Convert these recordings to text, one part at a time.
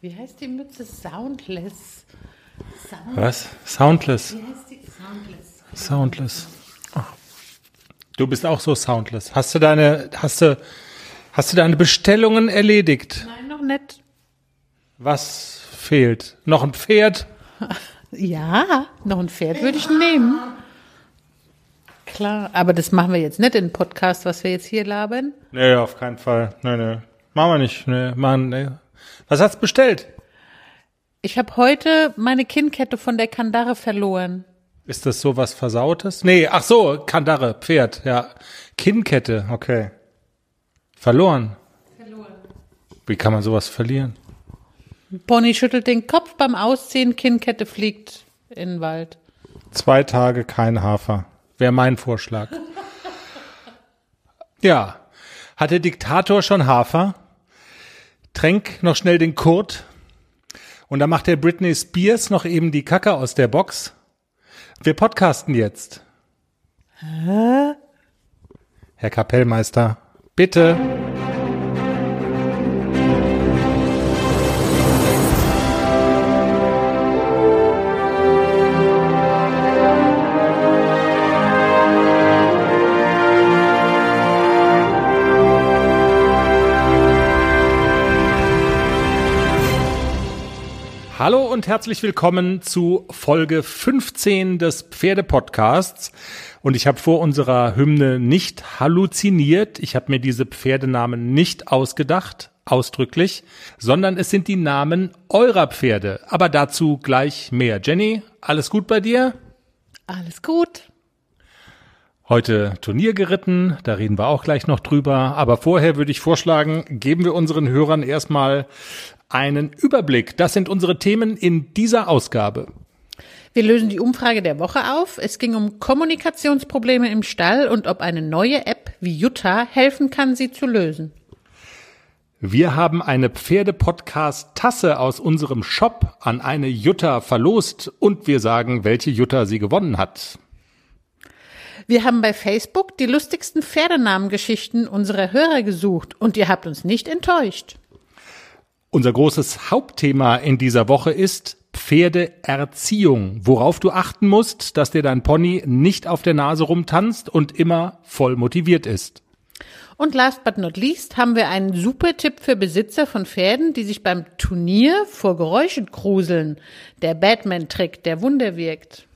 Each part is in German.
Wie heißt die Mütze? Soundless. Sound Was? Soundless. Wie heißt die? Soundless. Soundless. Ach. Du bist auch so soundless. Hast du deine, hast du, hast du deine Bestellungen erledigt? Nein, noch nicht. Was fehlt? Noch ein Pferd? Ja, noch ein Pferd würde ich nehmen. Klar, aber das machen wir jetzt nicht in Podcast, was wir jetzt hier labern. Nee, auf keinen Fall. Nee, nee. Machen wir nicht. Nee, machen, nee. Was hast du bestellt? Ich habe heute meine Kinnkette von der Kandare verloren. Ist das so was Versautes? Nee, ach so, Kandare, Pferd, ja. Kinnkette, okay. Verloren. Verloren. Wie kann man sowas verlieren? Pony schüttelt den Kopf beim Ausziehen, Kinnkette fliegt in den Wald. Zwei Tage kein Hafer. Wäre mein Vorschlag. ja. Hat der Diktator schon Hafer? Tränk noch schnell den Kurt. Und dann macht der Britney Spears noch eben die Kacke aus der Box. Wir podcasten jetzt. Hä? Herr Kapellmeister, bitte. Hallo und herzlich willkommen zu Folge 15 des Pferdepodcasts. Und ich habe vor unserer Hymne nicht halluziniert. Ich habe mir diese Pferdenamen nicht ausgedacht, ausdrücklich, sondern es sind die Namen eurer Pferde. Aber dazu gleich mehr. Jenny, alles gut bei dir? Alles gut. Heute Turnier geritten, da reden wir auch gleich noch drüber. Aber vorher würde ich vorschlagen, geben wir unseren Hörern erstmal einen Überblick. Das sind unsere Themen in dieser Ausgabe. Wir lösen die Umfrage der Woche auf. Es ging um Kommunikationsprobleme im Stall und ob eine neue App wie Jutta helfen kann, sie zu lösen. Wir haben eine Pferde-Podcast-Tasse aus unserem Shop an eine Jutta verlost und wir sagen, welche Jutta sie gewonnen hat. Wir haben bei Facebook die lustigsten Pferdenamengeschichten unserer Hörer gesucht und ihr habt uns nicht enttäuscht. Unser großes Hauptthema in dieser Woche ist Pferdeerziehung, worauf du achten musst, dass dir dein Pony nicht auf der Nase rumtanzt und immer voll motiviert ist. Und last but not least haben wir einen super Tipp für Besitzer von Pferden, die sich beim Turnier vor Geräuschen gruseln. Der Batman-Trick, der Wunder wirkt.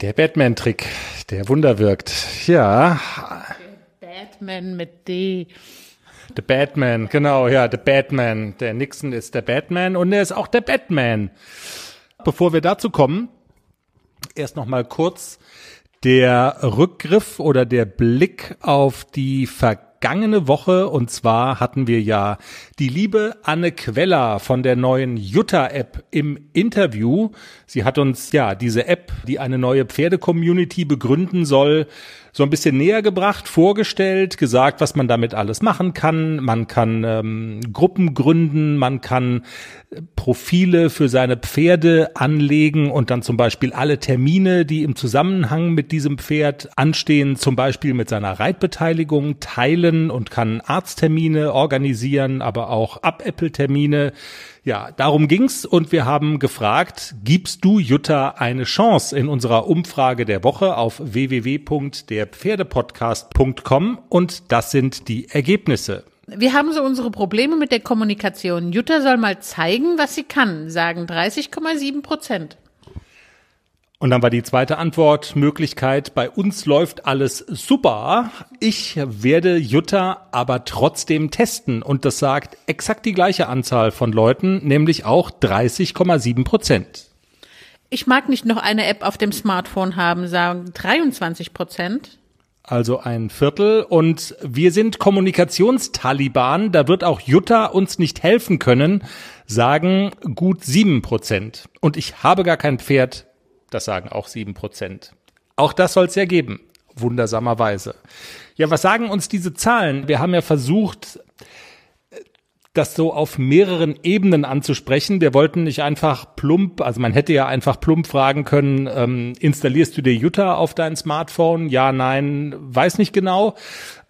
Der Batman-Trick, der Wunder wirkt. Ja. Der Batman mit D. The Batman, genau, ja, The Batman. Der Nixon ist der Batman und er ist auch der Batman. Bevor wir dazu kommen, erst noch mal kurz der Rückgriff oder der Blick auf die vergangene Woche. Und zwar hatten wir ja die liebe Anne Queller von der neuen Jutta-App im Interview. Sie hat uns ja diese App, die eine neue Pferde-Community begründen soll, so ein bisschen näher gebracht, vorgestellt, gesagt, was man damit alles machen kann. Man kann ähm, Gruppen gründen, man kann äh, Profile für seine Pferde anlegen und dann zum Beispiel alle Termine, die im Zusammenhang mit diesem Pferd anstehen, zum Beispiel mit seiner Reitbeteiligung teilen und kann Arzttermine organisieren, aber auch Abäppeltermine ja, darum ging's und wir haben gefragt, gibst du Jutta eine Chance in unserer Umfrage der Woche auf www.derpferdepodcast.com und das sind die Ergebnisse. Wir haben so unsere Probleme mit der Kommunikation. Jutta soll mal zeigen, was sie kann, sagen 30,7 Prozent. Und dann war die zweite Antwortmöglichkeit, bei uns läuft alles super. Ich werde Jutta aber trotzdem testen. Und das sagt exakt die gleiche Anzahl von Leuten, nämlich auch 30,7 Prozent. Ich mag nicht noch eine App auf dem Smartphone haben, sagen 23 Prozent. Also ein Viertel. Und wir sind Kommunikationstaliban. Da wird auch Jutta uns nicht helfen können, sagen gut sieben Prozent. Und ich habe gar kein Pferd das sagen auch sieben Prozent. Auch das soll es ja geben. Wundersamerweise. Ja, was sagen uns diese Zahlen? Wir haben ja versucht, das so auf mehreren Ebenen anzusprechen. Wir wollten nicht einfach plump, also man hätte ja einfach plump fragen können, ähm, installierst du dir Jutta auf dein Smartphone? Ja, nein, weiß nicht genau.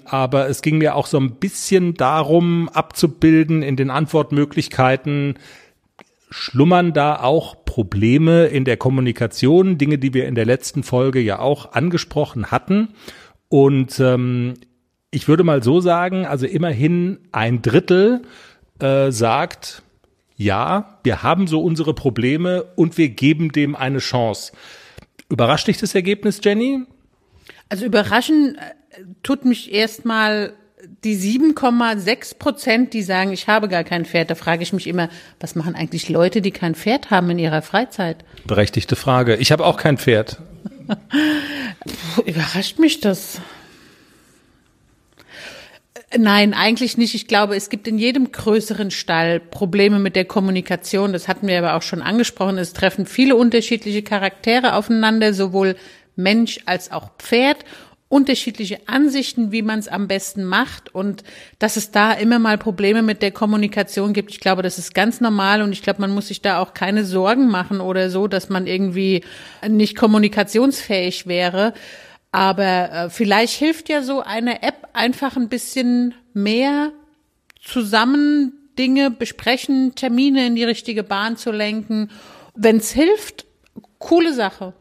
Aber es ging mir auch so ein bisschen darum, abzubilden in den Antwortmöglichkeiten, schlummern da auch Probleme in der Kommunikation, Dinge, die wir in der letzten Folge ja auch angesprochen hatten. Und ähm, ich würde mal so sagen, also immerhin ein Drittel äh, sagt, ja, wir haben so unsere Probleme und wir geben dem eine Chance. Überrascht dich das Ergebnis, Jenny? Also überraschen äh, tut mich erstmal die 7,6 Prozent, die sagen, ich habe gar kein Pferd. Da frage ich mich immer, was machen eigentlich Leute, die kein Pferd haben in ihrer Freizeit? Berechtigte Frage. Ich habe auch kein Pferd. Überrascht mich das? Nein, eigentlich nicht. Ich glaube, es gibt in jedem größeren Stall Probleme mit der Kommunikation. Das hatten wir aber auch schon angesprochen. Es treffen viele unterschiedliche Charaktere aufeinander, sowohl Mensch als auch Pferd unterschiedliche Ansichten, wie man es am besten macht und dass es da immer mal Probleme mit der Kommunikation gibt. Ich glaube, das ist ganz normal und ich glaube, man muss sich da auch keine Sorgen machen oder so, dass man irgendwie nicht kommunikationsfähig wäre. Aber äh, vielleicht hilft ja so eine App einfach ein bisschen mehr zusammen Dinge besprechen, Termine in die richtige Bahn zu lenken. Wenn es hilft, coole Sache.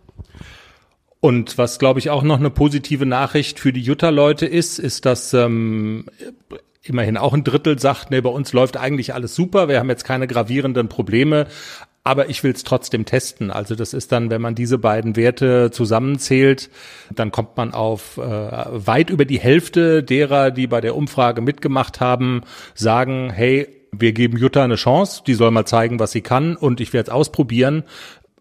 Und was, glaube ich, auch noch eine positive Nachricht für die Jutta-Leute ist, ist, dass ähm, immerhin auch ein Drittel sagt, nee, bei uns läuft eigentlich alles super, wir haben jetzt keine gravierenden Probleme, aber ich will es trotzdem testen. Also das ist dann, wenn man diese beiden Werte zusammenzählt, dann kommt man auf äh, weit über die Hälfte derer, die bei der Umfrage mitgemacht haben, sagen, hey, wir geben Jutta eine Chance, die soll mal zeigen, was sie kann und ich werde es ausprobieren.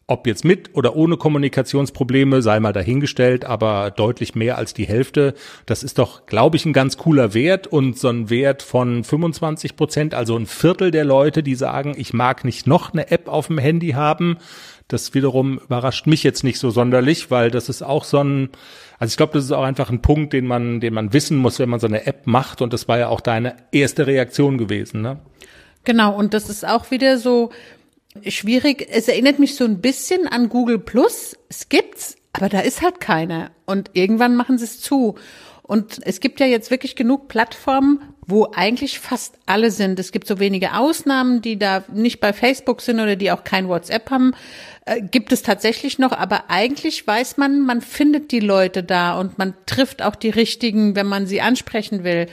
Ob jetzt mit oder ohne Kommunikationsprobleme, sei mal dahingestellt, aber deutlich mehr als die Hälfte. Das ist doch, glaube ich, ein ganz cooler Wert und so ein Wert von 25 Prozent, also ein Viertel der Leute, die sagen, ich mag nicht noch eine App auf dem Handy haben. Das wiederum überrascht mich jetzt nicht so sonderlich, weil das ist auch so ein, also ich glaube, das ist auch einfach ein Punkt, den man, den man wissen muss, wenn man so eine App macht. Und das war ja auch deine erste Reaktion gewesen, ne? Genau. Und das ist auch wieder so, schwierig. Es erinnert mich so ein bisschen an Google Plus. Es gibt's, aber da ist halt keiner. Und irgendwann machen sie es zu. Und es gibt ja jetzt wirklich genug Plattformen, wo eigentlich fast alle sind. Es gibt so wenige Ausnahmen, die da nicht bei Facebook sind oder die auch kein WhatsApp haben. Äh, gibt es tatsächlich noch, aber eigentlich weiß man, man findet die Leute da und man trifft auch die richtigen, wenn man sie ansprechen will.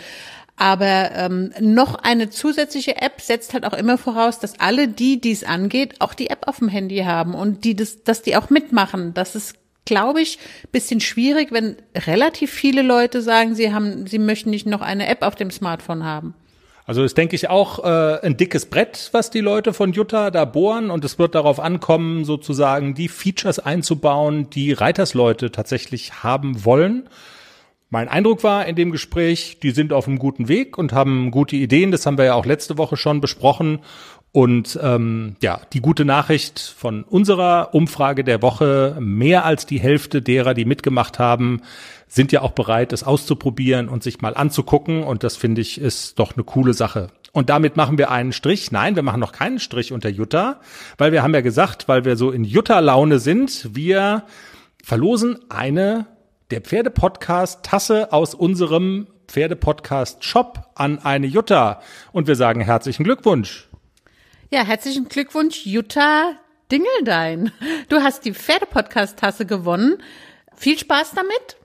Aber ähm, noch eine zusätzliche App setzt halt auch immer voraus, dass alle die, die es angeht, auch die App auf dem Handy haben und die das, dass die auch mitmachen. Das ist, glaube ich, bisschen schwierig, wenn relativ viele Leute sagen, sie haben, sie möchten nicht noch eine App auf dem Smartphone haben. Also ist, denke ich, auch äh, ein dickes Brett, was die Leute von Jutta da bohren. Und es wird darauf ankommen, sozusagen die Features einzubauen, die Reitersleute tatsächlich haben wollen. Mein Eindruck war in dem Gespräch, die sind auf einem guten Weg und haben gute Ideen. Das haben wir ja auch letzte Woche schon besprochen. Und ähm, ja, die gute Nachricht von unserer Umfrage der Woche, mehr als die Hälfte derer, die mitgemacht haben, sind ja auch bereit, es auszuprobieren und sich mal anzugucken. Und das finde ich ist doch eine coole Sache. Und damit machen wir einen Strich. Nein, wir machen noch keinen Strich unter Jutta, weil wir haben ja gesagt, weil wir so in Jutta-Laune sind, wir verlosen eine der Pferdepodcast Tasse aus unserem Pferdepodcast Shop an eine Jutta. Und wir sagen herzlichen Glückwunsch. Ja, herzlichen Glückwunsch, Jutta Dingeldein. Du hast die Pferdepodcast Tasse gewonnen. Viel Spaß damit.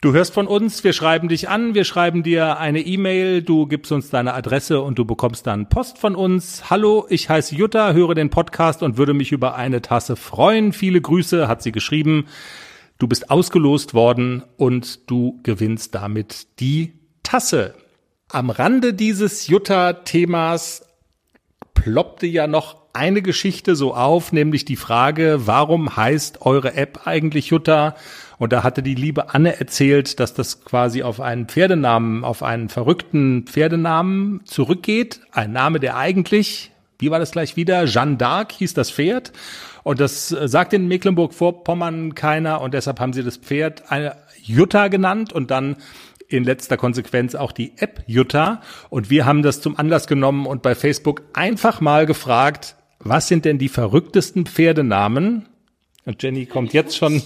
Du hörst von uns, wir schreiben dich an, wir schreiben dir eine E-Mail, du gibst uns deine Adresse und du bekommst dann Post von uns. Hallo, ich heiße Jutta, höre den Podcast und würde mich über eine Tasse freuen. Viele Grüße, hat sie geschrieben. Du bist ausgelost worden und du gewinnst damit die Tasse. Am Rande dieses Jutta-Themas ploppte ja noch eine Geschichte so auf, nämlich die Frage, warum heißt eure App eigentlich Jutta? Und da hatte die liebe Anne erzählt, dass das quasi auf einen Pferdenamen, auf einen verrückten Pferdenamen zurückgeht. Ein Name, der eigentlich, wie war das gleich wieder? Jeanne d'Arc hieß das Pferd. Und das äh, sagt in Mecklenburg-Vorpommern keiner und deshalb haben sie das Pferd eine Jutta genannt und dann in letzter Konsequenz auch die App Jutta. Und wir haben das zum Anlass genommen und bei Facebook einfach mal gefragt, was sind denn die verrücktesten Pferdenamen Und Jenny kommt jetzt schon.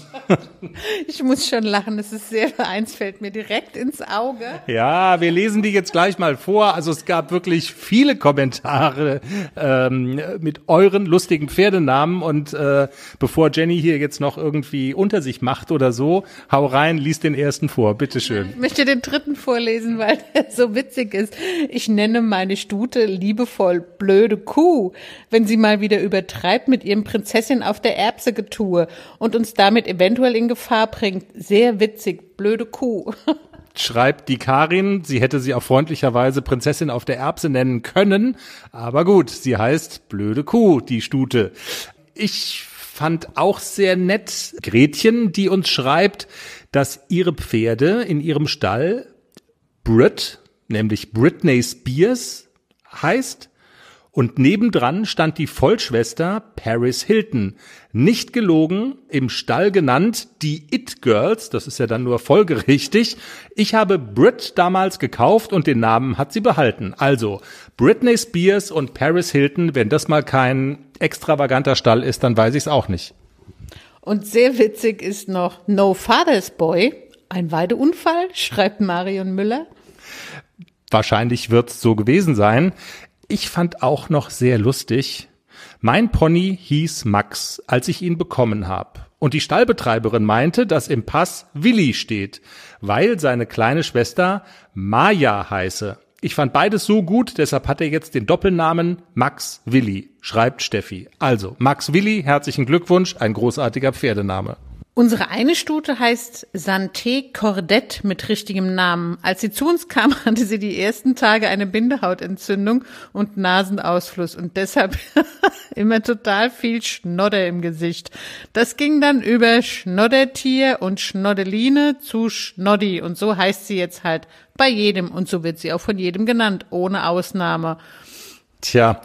ich muss schon lachen. Es ist sehr, eins fällt mir direkt ins Auge. Ja, wir lesen die jetzt gleich mal vor. Also es gab wirklich viele Kommentare ähm, mit euren lustigen Pferdenamen. Und äh, bevor Jenny hier jetzt noch irgendwie unter sich macht oder so, hau rein, lies den ersten vor. Bitteschön. Ich möchte den dritten vorlesen, weil der so witzig ist. Ich nenne meine Stute liebevoll blöde Kuh, wenn sie mal wieder übertreibt mit ihrem Prinzessin auf der Erbse getun tue und uns damit eventuell in Gefahr bringt. Sehr witzig, blöde Kuh. Schreibt die Karin, sie hätte sie auch freundlicherweise Prinzessin auf der Erbse nennen können, aber gut, sie heißt blöde Kuh, die Stute. Ich fand auch sehr nett Gretchen, die uns schreibt, dass ihre Pferde in ihrem Stall Brit, nämlich Britney Spears heißt und nebendran stand die Vollschwester Paris Hilton. Nicht gelogen, im Stall genannt die It Girls, das ist ja dann nur folgerichtig. Ich habe Brit damals gekauft und den Namen hat sie behalten. Also Britney Spears und Paris Hilton, wenn das mal kein extravaganter Stall ist, dann weiß ich es auch nicht. Und sehr witzig ist noch No Father's Boy, ein Weideunfall, schreibt Marion Müller. Wahrscheinlich wird's so gewesen sein. Ich fand auch noch sehr lustig, mein Pony hieß Max, als ich ihn bekommen habe. Und die Stallbetreiberin meinte, dass im Pass Willi steht, weil seine kleine Schwester Maja heiße. Ich fand beides so gut, deshalb hat er jetzt den Doppelnamen Max Willi, schreibt Steffi. Also, Max Willi, herzlichen Glückwunsch, ein großartiger Pferdename. Unsere eine Stute heißt Santé Cordette mit richtigem Namen. Als sie zu uns kam, hatte sie die ersten Tage eine Bindehautentzündung und Nasenausfluss und deshalb immer total viel Schnodder im Gesicht. Das ging dann über Schnoddertier und Schnoddeline zu Schnoddi und so heißt sie jetzt halt bei jedem und so wird sie auch von jedem genannt, ohne Ausnahme. Tja,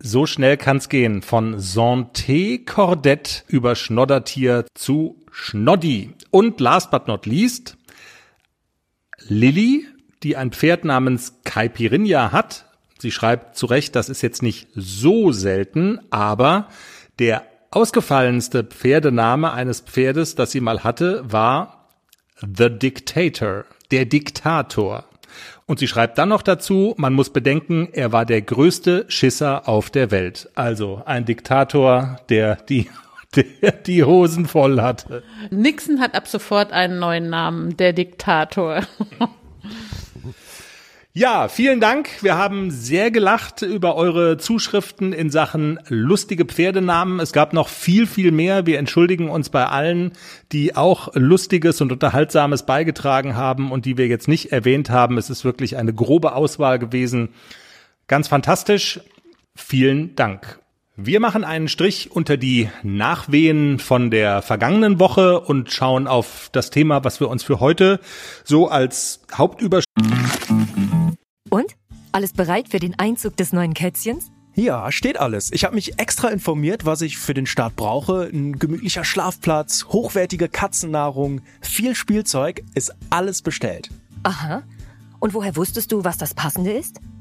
so schnell kann's gehen. Von Santé Cordette über Schnoddertier zu Schnoddi. Und last but not least, Lilly, die ein Pferd namens Caipirinha hat. Sie schreibt zu Recht, das ist jetzt nicht so selten, aber der ausgefallenste Pferdename eines Pferdes, das sie mal hatte, war The Dictator, der Diktator. Und sie schreibt dann noch dazu, man muss bedenken, er war der größte Schisser auf der Welt. Also ein Diktator, der die der die Hosen voll hatte. Nixon hat ab sofort einen neuen Namen, der Diktator. Ja, vielen Dank. Wir haben sehr gelacht über eure Zuschriften in Sachen lustige Pferdenamen. Es gab noch viel, viel mehr. Wir entschuldigen uns bei allen, die auch lustiges und unterhaltsames beigetragen haben und die wir jetzt nicht erwähnt haben. Es ist wirklich eine grobe Auswahl gewesen. Ganz fantastisch. Vielen Dank. Wir machen einen Strich unter die Nachwehen von der vergangenen Woche und schauen auf das Thema, was wir uns für heute so als Hauptüberschrift? Alles bereit für den Einzug des neuen Kätzchens? Ja, steht alles. Ich habe mich extra informiert, was ich für den Start brauche. Ein gemütlicher Schlafplatz, hochwertige Katzennahrung, viel Spielzeug, ist alles bestellt. Aha. Und woher wusstest du, was das Passende ist?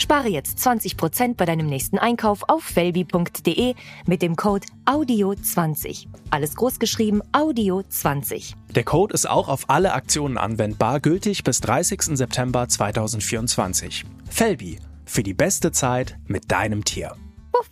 Spare jetzt 20% bei deinem nächsten Einkauf auf felbi.de mit dem Code AUDIO20. Alles großgeschrieben AUDIO20. Der Code ist auch auf alle Aktionen anwendbar, gültig bis 30. September 2024. Felbi, für die beste Zeit mit deinem Tier. Puff.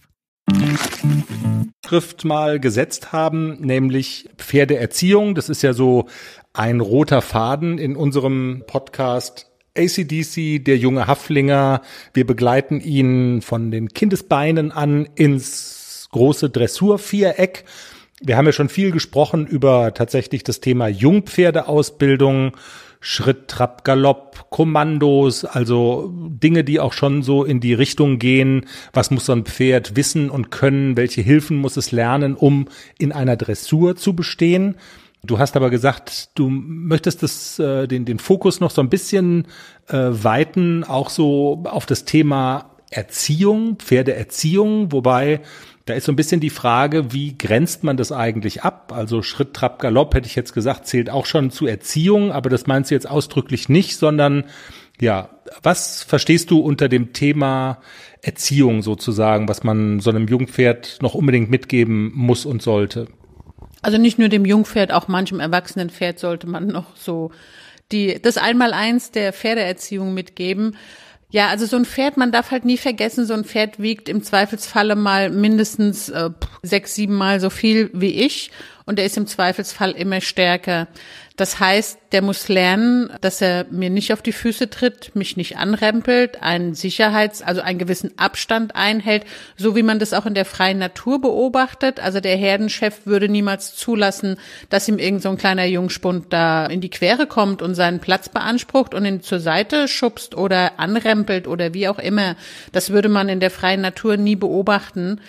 Schrift mal gesetzt haben, nämlich Pferdeerziehung. Das ist ja so ein roter Faden in unserem Podcast ACDC, der junge Haflinger. Wir begleiten ihn von den Kindesbeinen an ins große Dressurviereck. Wir haben ja schon viel gesprochen über tatsächlich das Thema Jungpferdeausbildung, Schritt, Trab, Galopp, Kommandos, also Dinge, die auch schon so in die Richtung gehen, was muss so ein Pferd wissen und können, welche Hilfen muss es lernen, um in einer Dressur zu bestehen. Du hast aber gesagt, du möchtest das, äh, den, den Fokus noch so ein bisschen äh, weiten, auch so auf das Thema Erziehung, Pferdeerziehung, wobei da ist so ein bisschen die Frage, wie grenzt man das eigentlich ab? Also Schritt, Trab, Galopp, hätte ich jetzt gesagt, zählt auch schon zu Erziehung, aber das meinst du jetzt ausdrücklich nicht, sondern ja, was verstehst du unter dem Thema Erziehung sozusagen, was man so einem Jungpferd noch unbedingt mitgeben muss und sollte? Also nicht nur dem Jungpferd, auch manchem erwachsenen Pferd sollte man noch so die, das Einmaleins der Pferdeerziehung mitgeben. Ja, also so ein Pferd, man darf halt nie vergessen, so ein Pferd wiegt im Zweifelsfalle mal mindestens äh, sechs, sieben Mal so viel wie ich und er ist im Zweifelsfall immer stärker. Das heißt, der muss lernen, dass er mir nicht auf die Füße tritt, mich nicht anrempelt, einen Sicherheits-, also einen gewissen Abstand einhält, so wie man das auch in der freien Natur beobachtet. Also der Herdenchef würde niemals zulassen, dass ihm irgend so ein kleiner Jungspund da in die Quere kommt und seinen Platz beansprucht und ihn zur Seite schubst oder anrempelt oder wie auch immer. Das würde man in der freien Natur nie beobachten.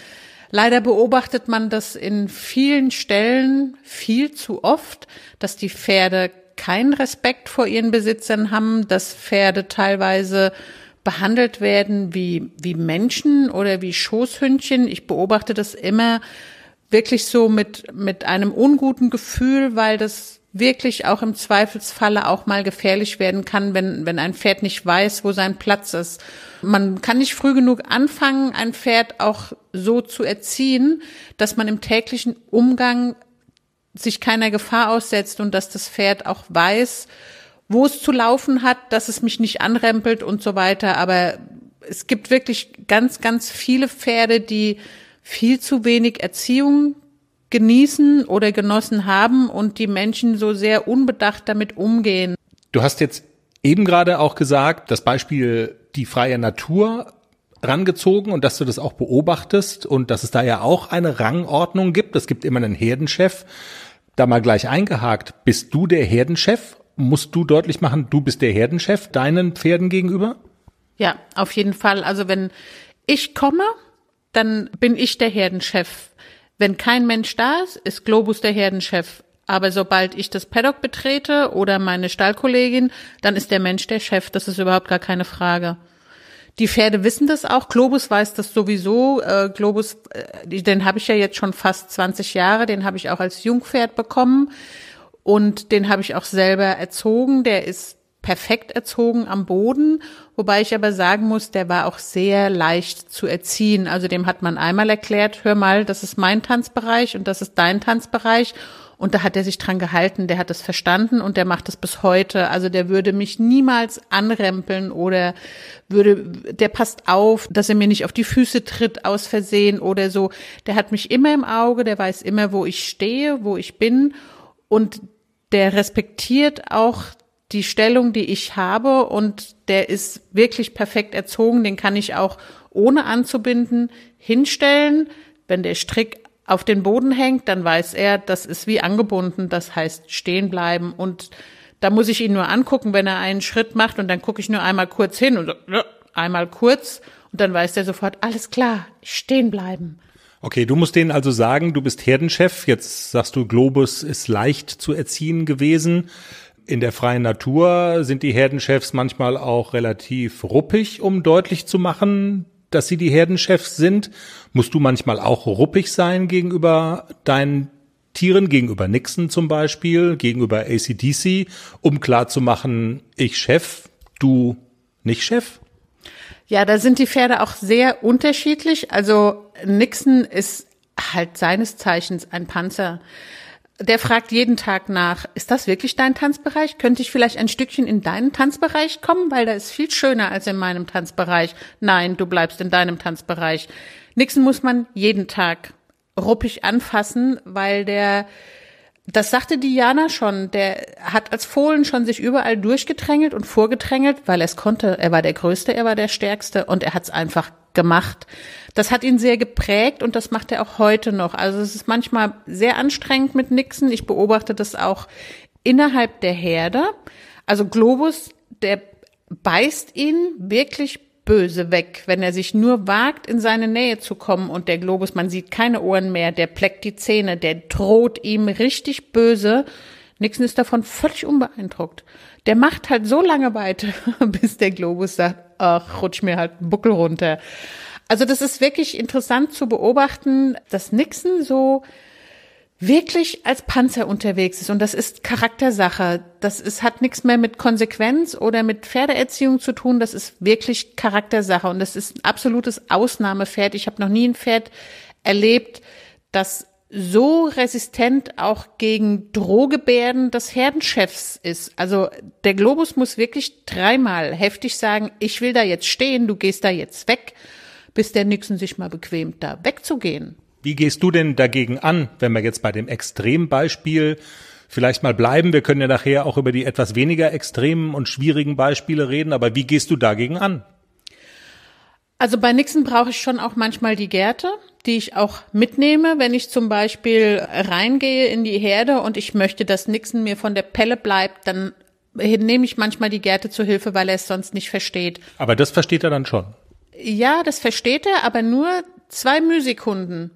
Leider beobachtet man das in vielen Stellen viel zu oft, dass die Pferde keinen Respekt vor ihren Besitzern haben, dass Pferde teilweise behandelt werden wie, wie Menschen oder wie Schoßhündchen. Ich beobachte das immer wirklich so mit, mit einem unguten Gefühl, weil das wirklich auch im Zweifelsfalle auch mal gefährlich werden kann, wenn, wenn ein Pferd nicht weiß, wo sein Platz ist. Man kann nicht früh genug anfangen, ein Pferd auch so zu erziehen, dass man im täglichen Umgang sich keiner Gefahr aussetzt und dass das Pferd auch weiß, wo es zu laufen hat, dass es mich nicht anrempelt und so weiter. Aber es gibt wirklich ganz, ganz viele Pferde, die viel zu wenig Erziehung genießen oder genossen haben und die Menschen so sehr unbedacht damit umgehen. Du hast jetzt eben gerade auch gesagt, das Beispiel die freie Natur rangezogen und dass du das auch beobachtest und dass es da ja auch eine Rangordnung gibt. Es gibt immer einen Herdenchef. Da mal gleich eingehakt. Bist du der Herdenchef? Musst du deutlich machen, du bist der Herdenchef deinen Pferden gegenüber? Ja, auf jeden Fall. Also wenn ich komme, dann bin ich der Herdenchef. Wenn kein Mensch da ist, ist Globus der Herdenchef. Aber sobald ich das Paddock betrete oder meine Stallkollegin, dann ist der Mensch der Chef. Das ist überhaupt gar keine Frage. Die Pferde wissen das auch. Globus weiß das sowieso. Äh, Globus, äh, den habe ich ja jetzt schon fast 20 Jahre. Den habe ich auch als Jungpferd bekommen und den habe ich auch selber erzogen. Der ist perfekt erzogen am Boden, wobei ich aber sagen muss, der war auch sehr leicht zu erziehen. Also dem hat man einmal erklärt, hör mal, das ist mein Tanzbereich und das ist dein Tanzbereich. Und da hat er sich dran gehalten, der hat es verstanden und der macht es bis heute. Also der würde mich niemals anrempeln oder würde, der passt auf, dass er mir nicht auf die Füße tritt aus Versehen oder so. Der hat mich immer im Auge, der weiß immer, wo ich stehe, wo ich bin und der respektiert auch die Stellung, die ich habe und der ist wirklich perfekt erzogen, den kann ich auch ohne anzubinden hinstellen. Wenn der Strick auf den Boden hängt, dann weiß er, das ist wie angebunden, das heißt stehen bleiben und da muss ich ihn nur angucken, wenn er einen Schritt macht und dann gucke ich nur einmal kurz hin und einmal kurz und dann weiß er sofort, alles klar, stehen bleiben. Okay, du musst denen also sagen, du bist Herdenchef. Jetzt sagst du, Globus ist leicht zu erziehen gewesen in der freien Natur sind die Herdenchefs manchmal auch relativ ruppig, um deutlich zu machen, dass sie die Herdenchefs sind. Musst du manchmal auch ruppig sein gegenüber deinen Tieren, gegenüber Nixon zum Beispiel, gegenüber ACDC, um klar zu machen, ich Chef, du nicht Chef? Ja, da sind die Pferde auch sehr unterschiedlich. Also Nixon ist halt seines Zeichens ein Panzer der fragt jeden Tag nach, ist das wirklich dein Tanzbereich? Könnte ich vielleicht ein Stückchen in deinen Tanzbereich kommen? Weil da ist viel schöner als in meinem Tanzbereich. Nein, du bleibst in deinem Tanzbereich. Nixon muss man jeden Tag ruppig anfassen, weil der, das sagte Diana schon, der hat als Fohlen schon sich überall durchgedrängelt und vorgedrängelt, weil er es konnte. Er war der Größte, er war der Stärkste und er hat es einfach gemacht. Das hat ihn sehr geprägt und das macht er auch heute noch. Also es ist manchmal sehr anstrengend mit Nixon. Ich beobachte das auch innerhalb der Herde. Also Globus, der beißt ihn wirklich böse weg, wenn er sich nur wagt, in seine Nähe zu kommen und der Globus, man sieht keine Ohren mehr, der pleckt die Zähne, der droht ihm richtig böse. Nixon ist davon völlig unbeeindruckt. Der macht halt so lange weiter, bis der Globus sagt, ach, rutsch mir halt einen Buckel runter. Also das ist wirklich interessant zu beobachten, dass Nixon so wirklich als Panzer unterwegs ist und das ist Charaktersache. Das ist, hat nichts mehr mit Konsequenz oder mit Pferdeerziehung zu tun. Das ist wirklich Charaktersache und das ist ein absolutes Ausnahmepferd. Ich habe noch nie ein Pferd erlebt, das so resistent auch gegen Drohgebärden des Herdenchefs ist. Also der Globus muss wirklich dreimal heftig sagen, ich will da jetzt stehen, du gehst da jetzt weg, bis der Nixon sich mal bequemt, da wegzugehen. Wie gehst du denn dagegen an, wenn wir jetzt bei dem Extrembeispiel vielleicht mal bleiben? Wir können ja nachher auch über die etwas weniger extremen und schwierigen Beispiele reden, aber wie gehst du dagegen an? Also bei Nixon brauche ich schon auch manchmal die Gärte, die ich auch mitnehme, wenn ich zum Beispiel reingehe in die Herde und ich möchte, dass Nixon mir von der Pelle bleibt, dann nehme ich manchmal die Gärte zur Hilfe, weil er es sonst nicht versteht. Aber das versteht er dann schon. Ja, das versteht er, aber nur zwei Mühsekunden.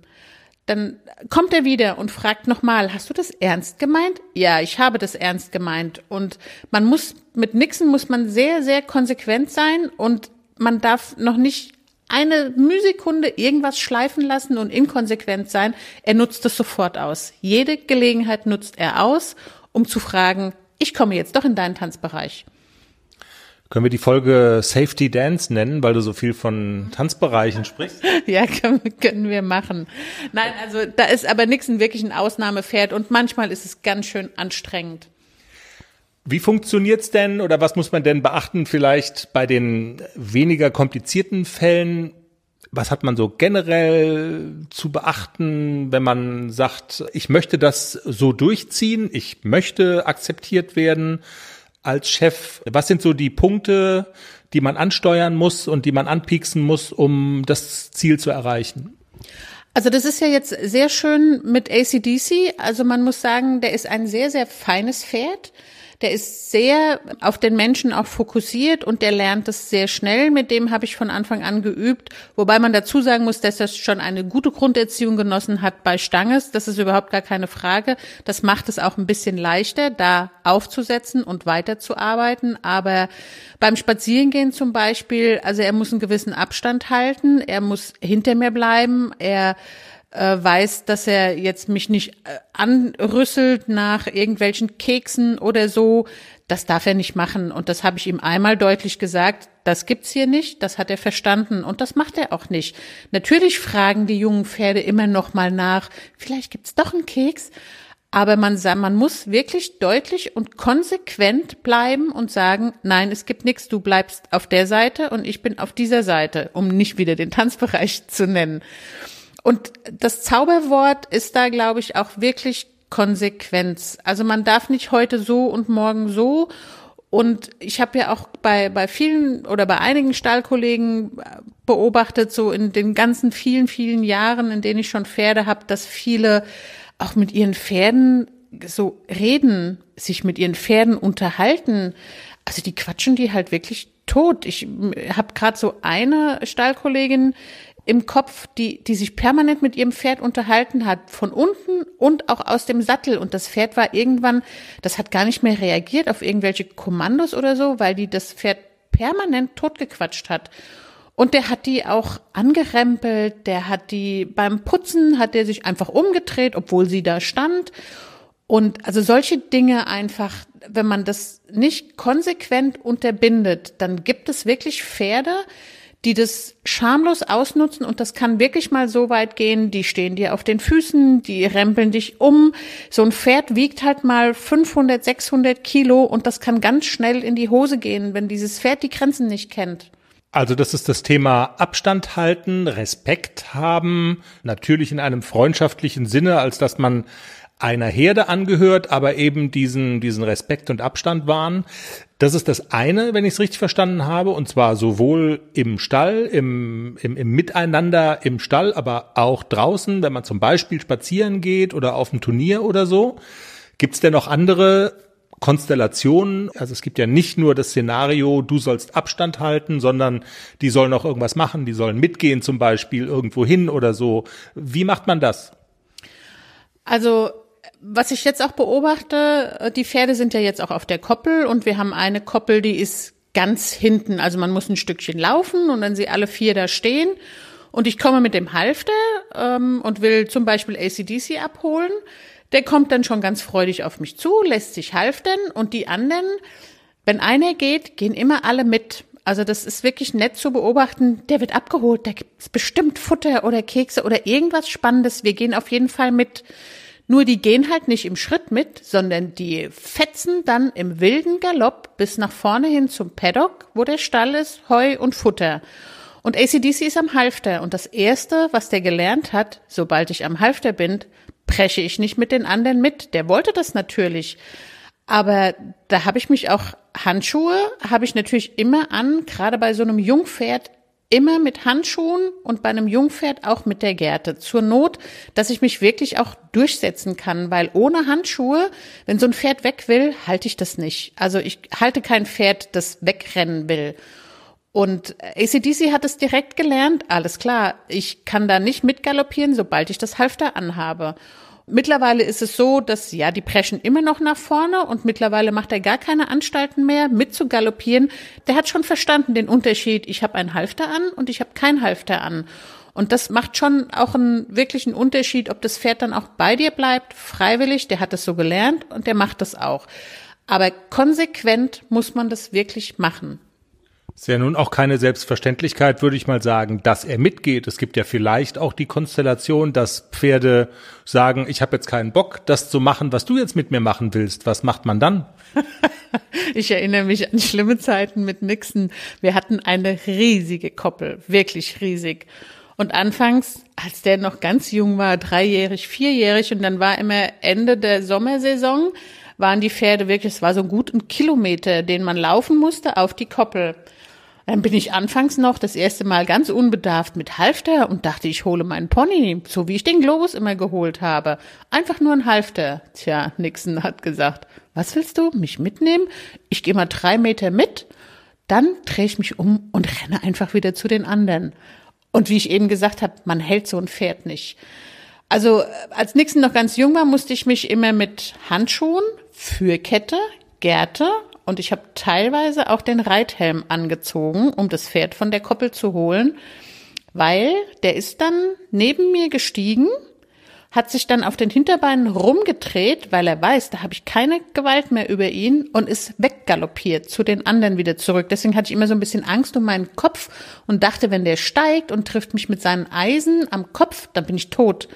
Dann kommt er wieder und fragt nochmal, hast du das ernst gemeint? Ja, ich habe das ernst gemeint. Und man muss, mit Nixon muss man sehr, sehr konsequent sein und man darf noch nicht eine Mühsekunde irgendwas schleifen lassen und inkonsequent sein. Er nutzt es sofort aus. Jede Gelegenheit nutzt er aus, um zu fragen, ich komme jetzt doch in deinen Tanzbereich. Können wir die Folge Safety Dance nennen, weil du so viel von Tanzbereichen sprichst? ja, können, können wir machen. Nein, also da ist aber Nixon wirklich ein Ausnahmepferd und manchmal ist es ganz schön anstrengend. Wie funktioniert's denn oder was muss man denn beachten vielleicht bei den weniger komplizierten Fällen? Was hat man so generell zu beachten, wenn man sagt, ich möchte das so durchziehen, ich möchte akzeptiert werden? Als Chef? Was sind so die Punkte, die man ansteuern muss und die man anpieksen muss, um das Ziel zu erreichen? Also das ist ja jetzt sehr schön mit ACDC. Also man muss sagen, der ist ein sehr, sehr feines Pferd. Der ist sehr auf den Menschen auch fokussiert und der lernt es sehr schnell. Mit dem habe ich von Anfang an geübt. Wobei man dazu sagen muss, dass er schon eine gute Grunderziehung genossen hat bei Stanges. Das ist überhaupt gar keine Frage. Das macht es auch ein bisschen leichter, da aufzusetzen und weiterzuarbeiten. Aber beim Spazierengehen zum Beispiel, also er muss einen gewissen Abstand halten. Er muss hinter mir bleiben. Er äh, weiß, dass er jetzt mich nicht äh, anrüsselt nach irgendwelchen Keksen oder so. Das darf er nicht machen. Und das habe ich ihm einmal deutlich gesagt. Das gibt's hier nicht. Das hat er verstanden. Und das macht er auch nicht. Natürlich fragen die jungen Pferde immer noch mal nach. Vielleicht gibt's doch einen Keks. Aber man, man muss wirklich deutlich und konsequent bleiben und sagen, nein, es gibt nichts, du bleibst auf der Seite und ich bin auf dieser Seite, um nicht wieder den Tanzbereich zu nennen. Und das Zauberwort ist da, glaube ich, auch wirklich Konsequenz. Also man darf nicht heute so und morgen so. Und ich habe ja auch bei, bei vielen oder bei einigen Stallkollegen beobachtet, so in den ganzen vielen, vielen Jahren, in denen ich schon Pferde habe, dass viele auch mit ihren Pferden so reden, sich mit ihren Pferden unterhalten. Also die quatschen die halt wirklich tot. Ich habe gerade so eine Stallkollegin, im Kopf, die, die sich permanent mit ihrem Pferd unterhalten hat, von unten und auch aus dem Sattel. Und das Pferd war irgendwann, das hat gar nicht mehr reagiert auf irgendwelche Kommandos oder so, weil die das Pferd permanent totgequatscht hat. Und der hat die auch angerempelt, der hat die beim Putzen, hat der sich einfach umgedreht, obwohl sie da stand. Und also solche Dinge einfach, wenn man das nicht konsequent unterbindet, dann gibt es wirklich Pferde, die das schamlos ausnutzen und das kann wirklich mal so weit gehen, die stehen dir auf den Füßen, die rempeln dich um. So ein Pferd wiegt halt mal 500, 600 Kilo und das kann ganz schnell in die Hose gehen, wenn dieses Pferd die Grenzen nicht kennt. Also das ist das Thema Abstand halten, Respekt haben, natürlich in einem freundschaftlichen Sinne, als dass man einer Herde angehört, aber eben diesen, diesen Respekt und Abstand wahren. Das ist das eine, wenn ich es richtig verstanden habe, und zwar sowohl im Stall, im, im, im Miteinander im Stall, aber auch draußen, wenn man zum Beispiel spazieren geht oder auf ein Turnier oder so. Gibt es denn noch andere Konstellationen. Also es gibt ja nicht nur das Szenario, du sollst Abstand halten, sondern die sollen auch irgendwas machen, die sollen mitgehen zum Beispiel irgendwo hin oder so. Wie macht man das? Also was ich jetzt auch beobachte, die Pferde sind ja jetzt auch auf der Koppel und wir haben eine Koppel, die ist ganz hinten. Also man muss ein Stückchen laufen und dann sie alle vier da stehen. Und ich komme mit dem Halfter ähm, und will zum Beispiel ACDC abholen. Der kommt dann schon ganz freudig auf mich zu, lässt sich halftern und die anderen, wenn einer geht, gehen immer alle mit. Also das ist wirklich nett zu beobachten. Der wird abgeholt, da gibt es bestimmt Futter oder Kekse oder irgendwas Spannendes. Wir gehen auf jeden Fall mit. Nur die gehen halt nicht im Schritt mit, sondern die fetzen dann im wilden Galopp bis nach vorne hin zum Paddock, wo der Stall ist, Heu und Futter. Und ACDC ist am Halfter. Und das Erste, was der gelernt hat, sobald ich am Halfter bin, breche ich nicht mit den anderen mit. Der wollte das natürlich. Aber da habe ich mich auch Handschuhe habe ich natürlich immer an, gerade bei so einem Jungpferd immer mit Handschuhen und bei einem Jungpferd auch mit der Gerte. Zur Not, dass ich mich wirklich auch durchsetzen kann, weil ohne Handschuhe, wenn so ein Pferd weg will, halte ich das nicht. Also ich halte kein Pferd, das wegrennen will. Und ACDC hat es direkt gelernt, alles klar, ich kann da nicht mitgaloppieren, sobald ich das Halfter anhabe. Mittlerweile ist es so, dass ja, die preschen immer noch nach vorne und mittlerweile macht er gar keine Anstalten mehr, mitzugaloppieren. Der hat schon verstanden den Unterschied, ich habe ein Halfter an und ich habe kein Halfter an. Und das macht schon auch einen wirklichen Unterschied, ob das Pferd dann auch bei dir bleibt, freiwillig, der hat das so gelernt und der macht das auch. Aber konsequent muss man das wirklich machen. Ist ja nun auch keine Selbstverständlichkeit, würde ich mal sagen, dass er mitgeht. Es gibt ja vielleicht auch die Konstellation, dass Pferde sagen, ich habe jetzt keinen Bock, das zu machen, was du jetzt mit mir machen willst. Was macht man dann? ich erinnere mich an schlimme Zeiten mit Nixon. Wir hatten eine riesige Koppel, wirklich riesig. Und anfangs, als der noch ganz jung war, dreijährig, vierjährig, und dann war immer Ende der Sommersaison, waren die Pferde wirklich, es war so gut ein Kilometer, den man laufen musste auf die Koppel. Dann bin ich anfangs noch das erste Mal ganz unbedarft mit Halfter und dachte, ich hole meinen Pony, so wie ich den Globus immer geholt habe. Einfach nur ein Halfter. Tja, Nixon hat gesagt, was willst du, mich mitnehmen? Ich gehe mal drei Meter mit, dann drehe ich mich um und renne einfach wieder zu den anderen. Und wie ich eben gesagt habe, man hält so ein Pferd nicht. Also als Nixon noch ganz jung war, musste ich mich immer mit Handschuhen, Fürkette, Gerte und ich habe teilweise auch den Reithelm angezogen, um das Pferd von der Koppel zu holen, weil der ist dann neben mir gestiegen, hat sich dann auf den Hinterbeinen rumgedreht, weil er weiß, da habe ich keine Gewalt mehr über ihn und ist weggaloppiert zu den anderen wieder zurück. Deswegen hatte ich immer so ein bisschen Angst um meinen Kopf und dachte, wenn der steigt und trifft mich mit seinen Eisen am Kopf, dann bin ich tot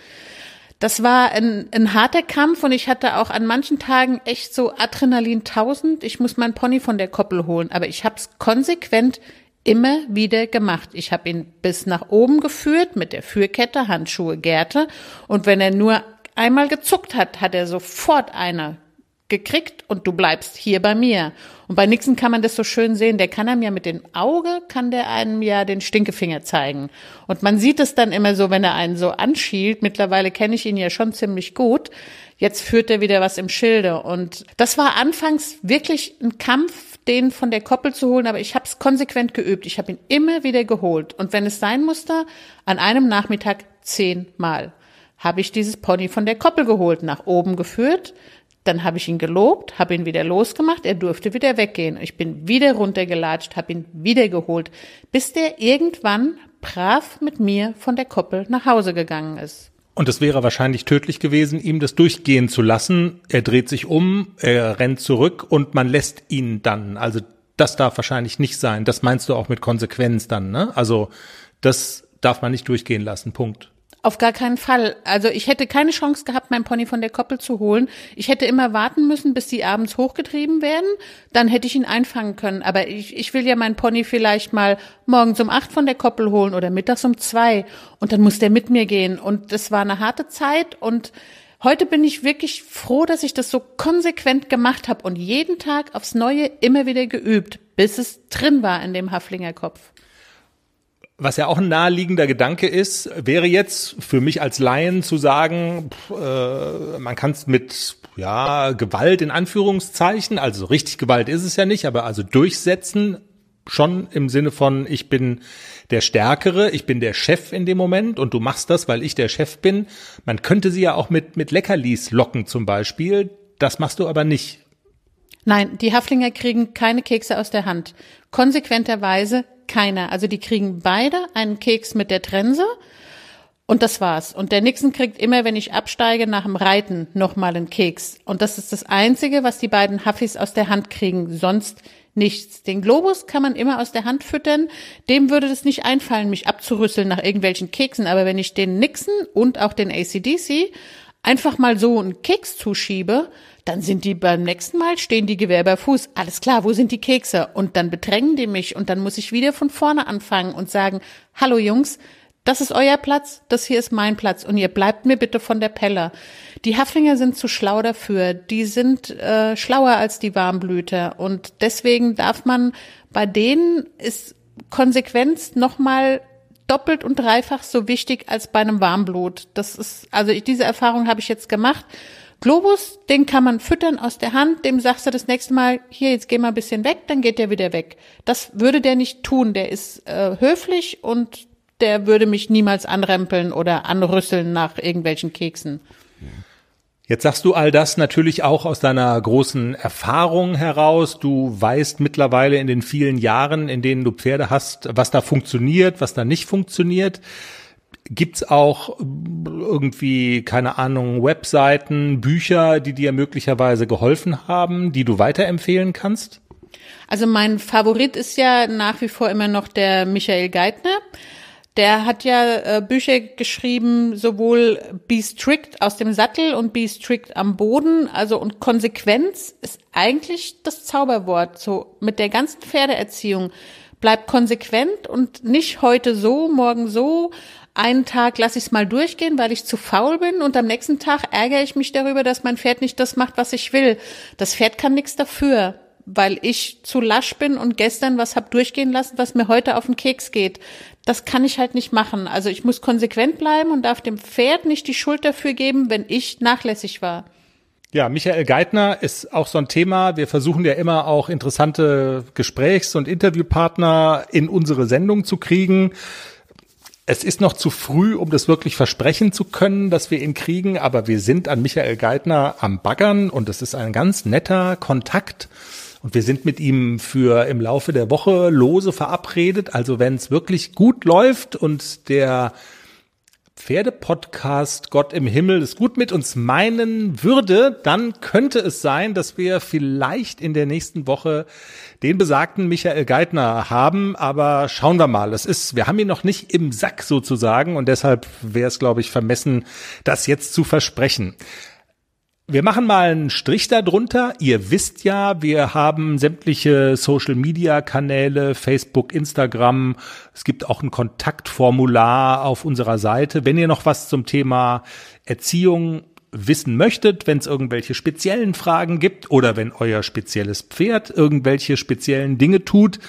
das war ein, ein harter Kampf und ich hatte auch an manchen Tagen echt so Adrenalin 1000. Ich muss meinen Pony von der Koppel holen, aber ich habe es konsequent immer wieder gemacht. Ich habe ihn bis nach oben geführt mit der Führkette, Handschuhe, Gerte und wenn er nur einmal gezuckt hat, hat er sofort eine gekriegt und du bleibst hier bei mir. Und bei Nixon kann man das so schön sehen, der kann einem ja mit dem Auge, kann der einem ja den Stinkefinger zeigen. Und man sieht es dann immer so, wenn er einen so anschielt. Mittlerweile kenne ich ihn ja schon ziemlich gut. Jetzt führt er wieder was im Schilde. Und das war anfangs wirklich ein Kampf, den von der Koppel zu holen, aber ich habe es konsequent geübt. Ich habe ihn immer wieder geholt. Und wenn es sein musste, an einem Nachmittag zehnmal habe ich dieses Pony von der Koppel geholt, nach oben geführt, dann habe ich ihn gelobt, habe ihn wieder losgemacht, er durfte wieder weggehen. Ich bin wieder runtergelatscht, habe ihn wieder geholt, bis der irgendwann brav mit mir von der Koppel nach Hause gegangen ist. Und es wäre wahrscheinlich tödlich gewesen, ihm das durchgehen zu lassen. Er dreht sich um, er rennt zurück und man lässt ihn dann. Also das darf wahrscheinlich nicht sein. Das meinst du auch mit Konsequenz dann, ne? Also das darf man nicht durchgehen lassen. Punkt. Auf gar keinen Fall. Also ich hätte keine Chance gehabt, mein Pony von der Koppel zu holen. Ich hätte immer warten müssen, bis die abends hochgetrieben werden. Dann hätte ich ihn einfangen können. Aber ich, ich will ja mein Pony vielleicht mal morgens um acht von der Koppel holen oder mittags um zwei. Und dann muss der mit mir gehen. Und das war eine harte Zeit. Und Heute bin ich wirklich froh, dass ich das so konsequent gemacht habe und jeden Tag aufs Neue immer wieder geübt, bis es drin war in dem Haflinger Kopf. Was ja auch ein naheliegender Gedanke ist, wäre jetzt für mich als Laien zu sagen, äh, man kann es mit ja Gewalt in Anführungszeichen, also richtig Gewalt ist es ja nicht, aber also durchsetzen schon im Sinne von ich bin der Stärkere, ich bin der Chef in dem Moment und du machst das, weil ich der Chef bin. Man könnte sie ja auch mit mit Leckerlis locken zum Beispiel. Das machst du aber nicht. Nein, die Haflinger kriegen keine Kekse aus der Hand. Konsequenterweise keiner. Also die kriegen beide einen Keks mit der Trense und das war's. Und der Nixon kriegt immer, wenn ich absteige, nach dem Reiten nochmal einen Keks. Und das ist das Einzige, was die beiden Huffis aus der Hand kriegen. Sonst nichts. Den Globus kann man immer aus der Hand füttern. Dem würde das nicht einfallen, mich abzurüsseln nach irgendwelchen Keksen. Aber wenn ich den Nixon und auch den ACDC einfach mal so einen Keks zuschiebe, dann sind die beim nächsten Mal, stehen die Gewehr bei Fuß. Alles klar, wo sind die Kekse? Und dann bedrängen die mich und dann muss ich wieder von vorne anfangen und sagen, hallo Jungs, das ist euer Platz, das hier ist mein Platz und ihr bleibt mir bitte von der Pelle. Die Haflinger sind zu schlau dafür, die sind äh, schlauer als die Warmblüter und deswegen darf man bei denen ist Konsequenz nochmal doppelt und dreifach so wichtig als bei einem Warmblut. Das ist, also ich, diese Erfahrung habe ich jetzt gemacht. Globus, den kann man füttern aus der Hand, dem sagst du das nächste Mal, hier, jetzt geh mal ein bisschen weg, dann geht der wieder weg. Das würde der nicht tun, der ist äh, höflich und der würde mich niemals anrempeln oder anrüsseln nach irgendwelchen Keksen. Jetzt sagst du all das natürlich auch aus deiner großen Erfahrung heraus. Du weißt mittlerweile in den vielen Jahren, in denen du Pferde hast, was da funktioniert, was da nicht funktioniert. Gibt's auch irgendwie, keine Ahnung, Webseiten, Bücher, die dir möglicherweise geholfen haben, die du weiterempfehlen kannst? Also mein Favorit ist ja nach wie vor immer noch der Michael Geithner. Der hat ja äh, Bücher geschrieben, sowohl Be Strict aus dem Sattel und Be Strict am Boden. Also und Konsequenz ist eigentlich das Zauberwort. So mit der ganzen Pferdeerziehung bleibt konsequent und nicht heute so, morgen so. Einen Tag lasse ich es mal durchgehen, weil ich zu faul bin und am nächsten Tag ärgere ich mich darüber, dass mein Pferd nicht das macht, was ich will. Das Pferd kann nichts dafür weil ich zu lasch bin und gestern was hab durchgehen lassen, was mir heute auf den Keks geht. Das kann ich halt nicht machen. Also ich muss konsequent bleiben und darf dem Pferd nicht die Schuld dafür geben, wenn ich nachlässig war. Ja, Michael Geithner ist auch so ein Thema. Wir versuchen ja immer auch interessante Gesprächs- und Interviewpartner in unsere Sendung zu kriegen. Es ist noch zu früh, um das wirklich versprechen zu können, dass wir ihn kriegen, aber wir sind an Michael Geithner am Baggern und es ist ein ganz netter Kontakt. Und wir sind mit ihm für im Laufe der Woche lose verabredet. Also wenn es wirklich gut läuft und der Pferdepodcast Gott im Himmel es gut mit uns meinen würde, dann könnte es sein, dass wir vielleicht in der nächsten Woche den besagten Michael Geithner haben, aber schauen wir mal. Es ist, wir haben ihn noch nicht im Sack sozusagen und deshalb wäre es, glaube ich, vermessen, das jetzt zu versprechen. Wir machen mal einen Strich darunter. Ihr wisst ja, wir haben sämtliche Social Media Kanäle, Facebook, Instagram. Es gibt auch ein Kontaktformular auf unserer Seite. Wenn ihr noch was zum Thema Erziehung wissen möchtet, wenn es irgendwelche speziellen Fragen gibt oder wenn euer spezielles Pferd irgendwelche speziellen Dinge tut,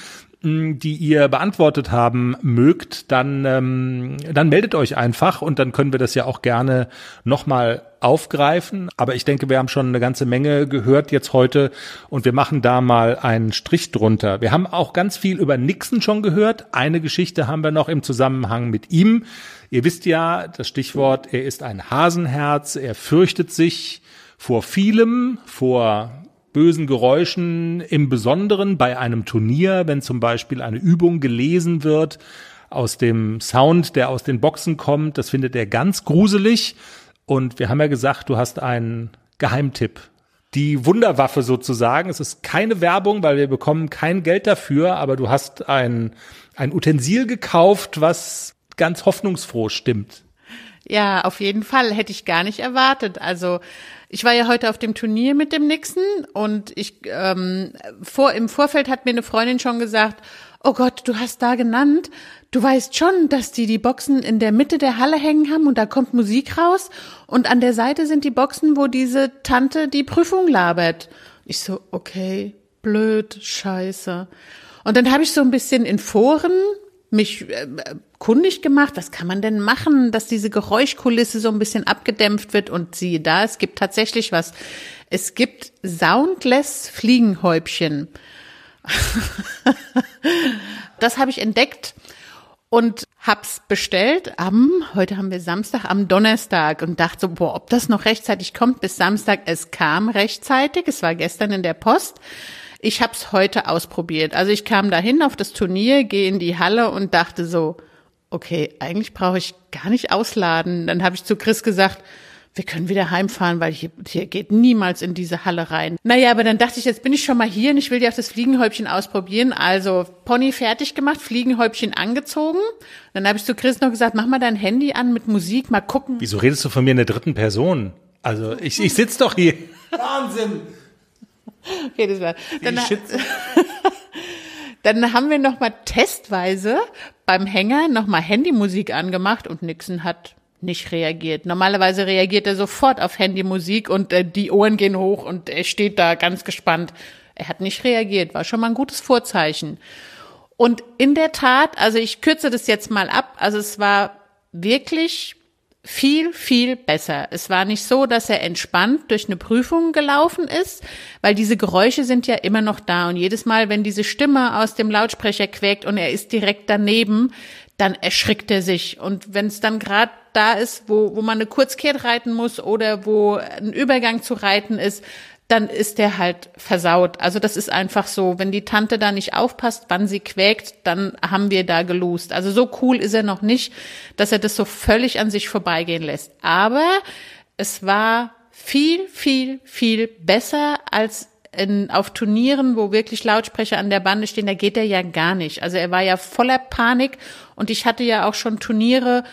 die ihr beantwortet haben mögt, dann, ähm, dann meldet euch einfach und dann können wir das ja auch gerne nochmal aufgreifen. Aber ich denke, wir haben schon eine ganze Menge gehört jetzt heute und wir machen da mal einen Strich drunter. Wir haben auch ganz viel über Nixon schon gehört. Eine Geschichte haben wir noch im Zusammenhang mit ihm. Ihr wisst ja, das Stichwort, er ist ein Hasenherz, er fürchtet sich vor vielem, vor bösen Geräuschen, im Besonderen bei einem Turnier, wenn zum Beispiel eine Übung gelesen wird aus dem Sound, der aus den Boxen kommt. Das findet er ganz gruselig. Und wir haben ja gesagt, du hast einen Geheimtipp. Die Wunderwaffe sozusagen. Es ist keine Werbung, weil wir bekommen kein Geld dafür, aber du hast ein, ein Utensil gekauft, was ganz hoffnungsfroh stimmt. Ja, auf jeden Fall. Hätte ich gar nicht erwartet. Also ich war ja heute auf dem Turnier mit dem Nixon und ich ähm, vor im Vorfeld hat mir eine Freundin schon gesagt, oh Gott, du hast da genannt, du weißt schon, dass die die Boxen in der Mitte der Halle hängen haben und da kommt Musik raus und an der Seite sind die Boxen, wo diese Tante die Prüfung labert. Ich so, okay, blöd, scheiße. Und dann habe ich so ein bisschen in Foren mich äh, kundig gemacht, was kann man denn machen, dass diese Geräuschkulisse so ein bisschen abgedämpft wird und siehe da, es gibt tatsächlich was. Es gibt Soundless Fliegenhäubchen. das habe ich entdeckt und hab's bestellt am, heute haben wir Samstag, am Donnerstag und dachte so, boah, ob das noch rechtzeitig kommt bis Samstag. Es kam rechtzeitig, es war gestern in der Post. Ich hab's heute ausprobiert. Also ich kam dahin auf das Turnier, gehe in die Halle und dachte so, okay, eigentlich brauche ich gar nicht ausladen. Dann habe ich zu Chris gesagt, wir können wieder heimfahren, weil hier, hier geht niemals in diese Halle rein. Naja, aber dann dachte ich, jetzt bin ich schon mal hier und ich will dir auch das Fliegenhäubchen ausprobieren. Also Pony fertig gemacht, Fliegenhäubchen angezogen. Dann habe ich zu Chris noch gesagt, mach mal dein Handy an mit Musik, mal gucken. Wieso redest du von mir in der dritten Person? Also ich, ich sitze doch hier. Wahnsinn. Okay, das war. Dann, dann haben wir noch mal testweise beim Hänger noch mal Handymusik angemacht und Nixon hat nicht reagiert. Normalerweise reagiert er sofort auf Handymusik und äh, die Ohren gehen hoch und er steht da ganz gespannt. Er hat nicht reagiert, war schon mal ein gutes Vorzeichen. Und in der Tat, also ich kürze das jetzt mal ab, also es war wirklich viel, viel besser. Es war nicht so, dass er entspannt durch eine Prüfung gelaufen ist, weil diese Geräusche sind ja immer noch da. Und jedes Mal, wenn diese Stimme aus dem Lautsprecher quäkt und er ist direkt daneben, dann erschrickt er sich. Und wenn es dann gerade da ist, wo, wo man eine Kurzkehrt reiten muss oder wo ein Übergang zu reiten ist, dann ist der halt versaut. Also das ist einfach so, wenn die Tante da nicht aufpasst, wann sie quäkt, dann haben wir da gelost. Also so cool ist er noch nicht, dass er das so völlig an sich vorbeigehen lässt. Aber es war viel, viel, viel besser als in, auf Turnieren, wo wirklich Lautsprecher an der Bande stehen, da geht er ja gar nicht. Also er war ja voller Panik und ich hatte ja auch schon Turniere,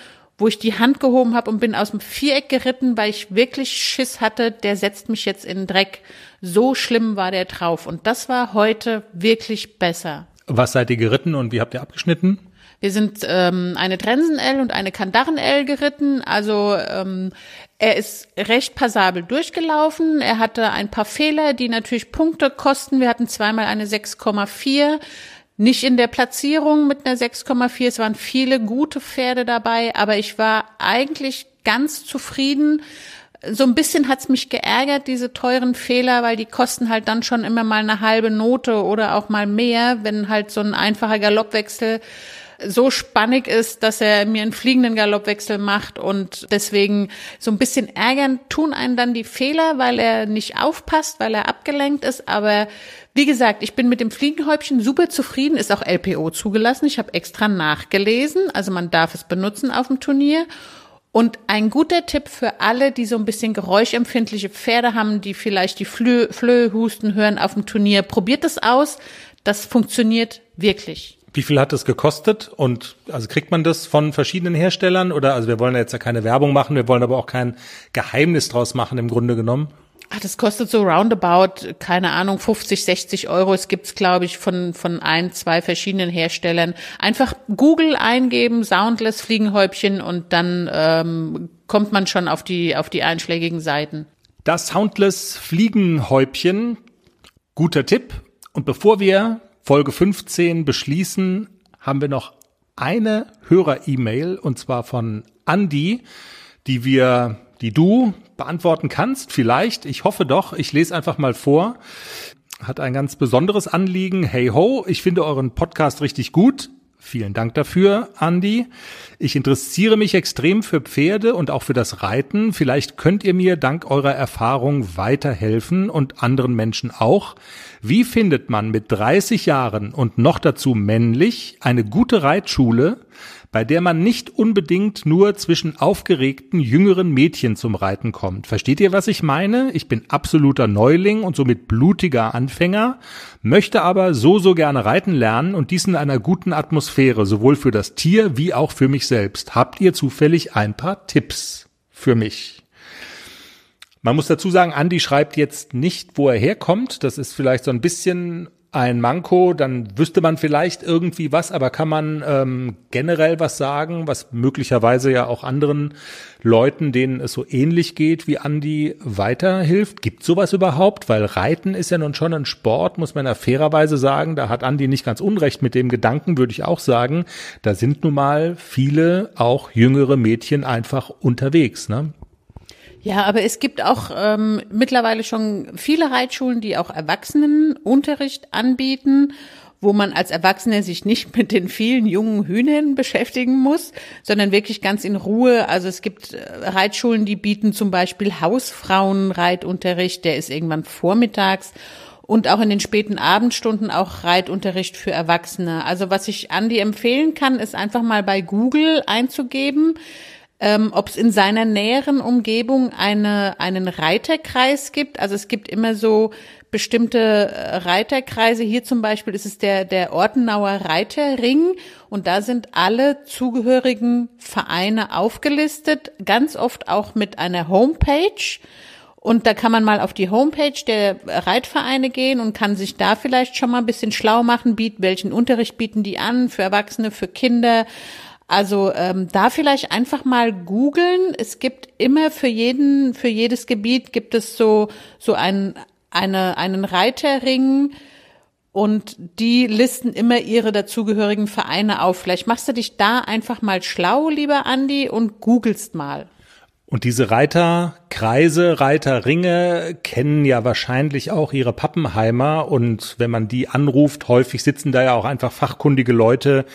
wo ich die Hand gehoben habe und bin aus dem Viereck geritten, weil ich wirklich Schiss hatte, der setzt mich jetzt in den Dreck. So schlimm war der drauf. Und das war heute wirklich besser. Was seid ihr geritten und wie habt ihr abgeschnitten? Wir sind ähm, eine Trensen-L und eine Kandaren-L geritten. Also ähm, er ist recht passabel durchgelaufen. Er hatte ein paar Fehler, die natürlich Punkte kosten. Wir hatten zweimal eine 6,4. Nicht in der Platzierung mit einer 6,4. Es waren viele gute Pferde dabei, aber ich war eigentlich ganz zufrieden. So ein bisschen hat's mich geärgert, diese teuren Fehler, weil die kosten halt dann schon immer mal eine halbe Note oder auch mal mehr, wenn halt so ein einfacher Galoppwechsel so spannig ist, dass er mir einen fliegenden Galoppwechsel macht und deswegen so ein bisschen ärgern tun einen dann die Fehler, weil er nicht aufpasst, weil er abgelenkt ist. Aber wie gesagt, ich bin mit dem Fliegenhäubchen super zufrieden, ist auch LPO zugelassen. Ich habe extra nachgelesen, also man darf es benutzen auf dem Turnier. Und ein guter Tipp für alle, die so ein bisschen geräuschempfindliche Pferde haben, die vielleicht die Flö Flöhe hören auf dem Turnier, probiert es aus. Das funktioniert wirklich. Wie viel hat das gekostet? Und also kriegt man das von verschiedenen Herstellern? Oder also wir wollen jetzt ja keine Werbung machen, wir wollen aber auch kein Geheimnis draus machen im Grunde genommen. Ach, das kostet so roundabout, keine Ahnung, 50, 60 Euro. Es gibt's, glaube ich, von, von ein, zwei verschiedenen Herstellern. Einfach Google eingeben, Soundless Fliegenhäubchen und dann ähm, kommt man schon auf die, auf die einschlägigen Seiten. Das Soundless Fliegenhäubchen, guter Tipp. Und bevor wir Folge 15 beschließen, haben wir noch eine Hörer-E-Mail und zwar von Andy, die wir, die du beantworten kannst. Vielleicht, ich hoffe doch. Ich lese einfach mal vor. Hat ein ganz besonderes Anliegen. Hey ho, ich finde euren Podcast richtig gut. Vielen Dank dafür, Andy. Ich interessiere mich extrem für Pferde und auch für das Reiten. Vielleicht könnt ihr mir dank eurer Erfahrung weiterhelfen und anderen Menschen auch. Wie findet man mit 30 Jahren und noch dazu männlich eine gute Reitschule, bei der man nicht unbedingt nur zwischen aufgeregten jüngeren Mädchen zum Reiten kommt. Versteht ihr, was ich meine? Ich bin absoluter Neuling und somit blutiger Anfänger, möchte aber so, so gerne reiten lernen und dies in einer guten Atmosphäre, sowohl für das Tier wie auch für mich selbst. Habt ihr zufällig ein paar Tipps für mich? Man muss dazu sagen, Andy schreibt jetzt nicht, wo er herkommt. Das ist vielleicht so ein bisschen ein Manko, dann wüsste man vielleicht irgendwie was, aber kann man ähm, generell was sagen, was möglicherweise ja auch anderen Leuten, denen es so ähnlich geht wie Andi, weiterhilft? Gibt sowas überhaupt? Weil Reiten ist ja nun schon ein Sport, muss man ja fairerweise sagen. Da hat Andi nicht ganz unrecht mit dem Gedanken, würde ich auch sagen. Da sind nun mal viele, auch jüngere Mädchen einfach unterwegs. Ne? Ja, aber es gibt auch ähm, mittlerweile schon viele Reitschulen, die auch Erwachsenenunterricht anbieten, wo man als Erwachsene sich nicht mit den vielen jungen Hühnern beschäftigen muss, sondern wirklich ganz in Ruhe. Also es gibt äh, Reitschulen, die bieten zum Beispiel Hausfrauenreitunterricht, der ist irgendwann vormittags und auch in den späten Abendstunden auch Reitunterricht für Erwachsene. Also was ich Andi empfehlen kann, ist einfach mal bei Google einzugeben, ähm, ob es in seiner näheren Umgebung eine, einen Reiterkreis gibt. Also es gibt immer so bestimmte äh, Reiterkreise. Hier zum Beispiel ist es der, der Ortenauer Reiterring und da sind alle zugehörigen Vereine aufgelistet, ganz oft auch mit einer Homepage. Und da kann man mal auf die Homepage der Reitvereine gehen und kann sich da vielleicht schon mal ein bisschen schlau machen, bieten, welchen Unterricht bieten die an für Erwachsene, für Kinder. Also ähm, da vielleicht einfach mal googeln. Es gibt immer für jeden, für jedes Gebiet gibt es so so ein, eine, einen Reiterring und die listen immer ihre dazugehörigen Vereine auf. Vielleicht machst du dich da einfach mal schlau, lieber Andi, und googelst mal. Und diese Reiterkreise, Reiterringe kennen ja wahrscheinlich auch ihre Pappenheimer. Und wenn man die anruft, häufig sitzen da ja auch einfach fachkundige Leute,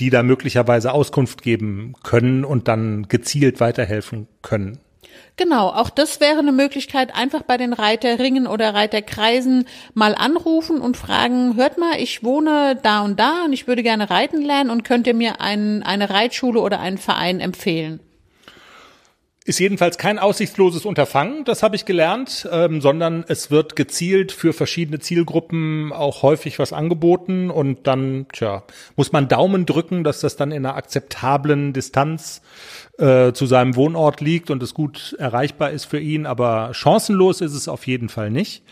die da möglicherweise Auskunft geben können und dann gezielt weiterhelfen können. Genau, auch das wäre eine Möglichkeit, einfach bei den Reiterringen oder Reiterkreisen mal anrufen und fragen, hört mal, ich wohne da und da und ich würde gerne reiten lernen und könnt ihr mir ein, eine Reitschule oder einen Verein empfehlen? Ist jedenfalls kein aussichtsloses Unterfangen, das habe ich gelernt, ähm, sondern es wird gezielt für verschiedene Zielgruppen auch häufig was angeboten und dann, tja, muss man Daumen drücken, dass das dann in einer akzeptablen Distanz äh, zu seinem Wohnort liegt und es gut erreichbar ist für ihn, aber chancenlos ist es auf jeden Fall nicht.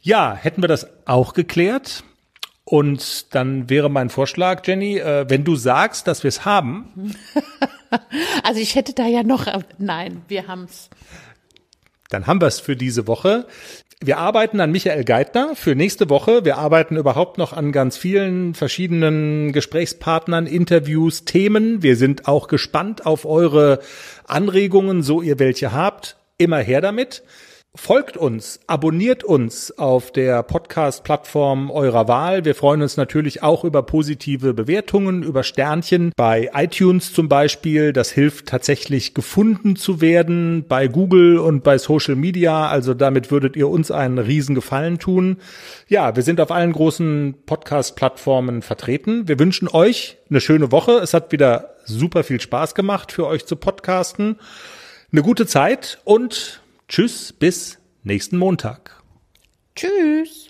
Ja, hätten wir das auch geklärt. Und dann wäre mein Vorschlag, Jenny, äh, wenn du sagst, dass wir es haben. also ich hätte da ja noch, nein, wir haben's. Dann haben wir es für diese Woche. Wir arbeiten an Michael Geithner für nächste Woche. Wir arbeiten überhaupt noch an ganz vielen verschiedenen Gesprächspartnern, Interviews, Themen. Wir sind auch gespannt auf eure Anregungen, so ihr welche habt. Immer her damit. Folgt uns, abonniert uns auf der Podcast-Plattform eurer Wahl. Wir freuen uns natürlich auch über positive Bewertungen, über Sternchen bei iTunes zum Beispiel. Das hilft tatsächlich gefunden zu werden bei Google und bei Social Media. Also damit würdet ihr uns einen riesen Gefallen tun. Ja, wir sind auf allen großen Podcast-Plattformen vertreten. Wir wünschen euch eine schöne Woche. Es hat wieder super viel Spaß gemacht für euch zu podcasten. Eine gute Zeit und Tschüss, bis nächsten Montag. Tschüss.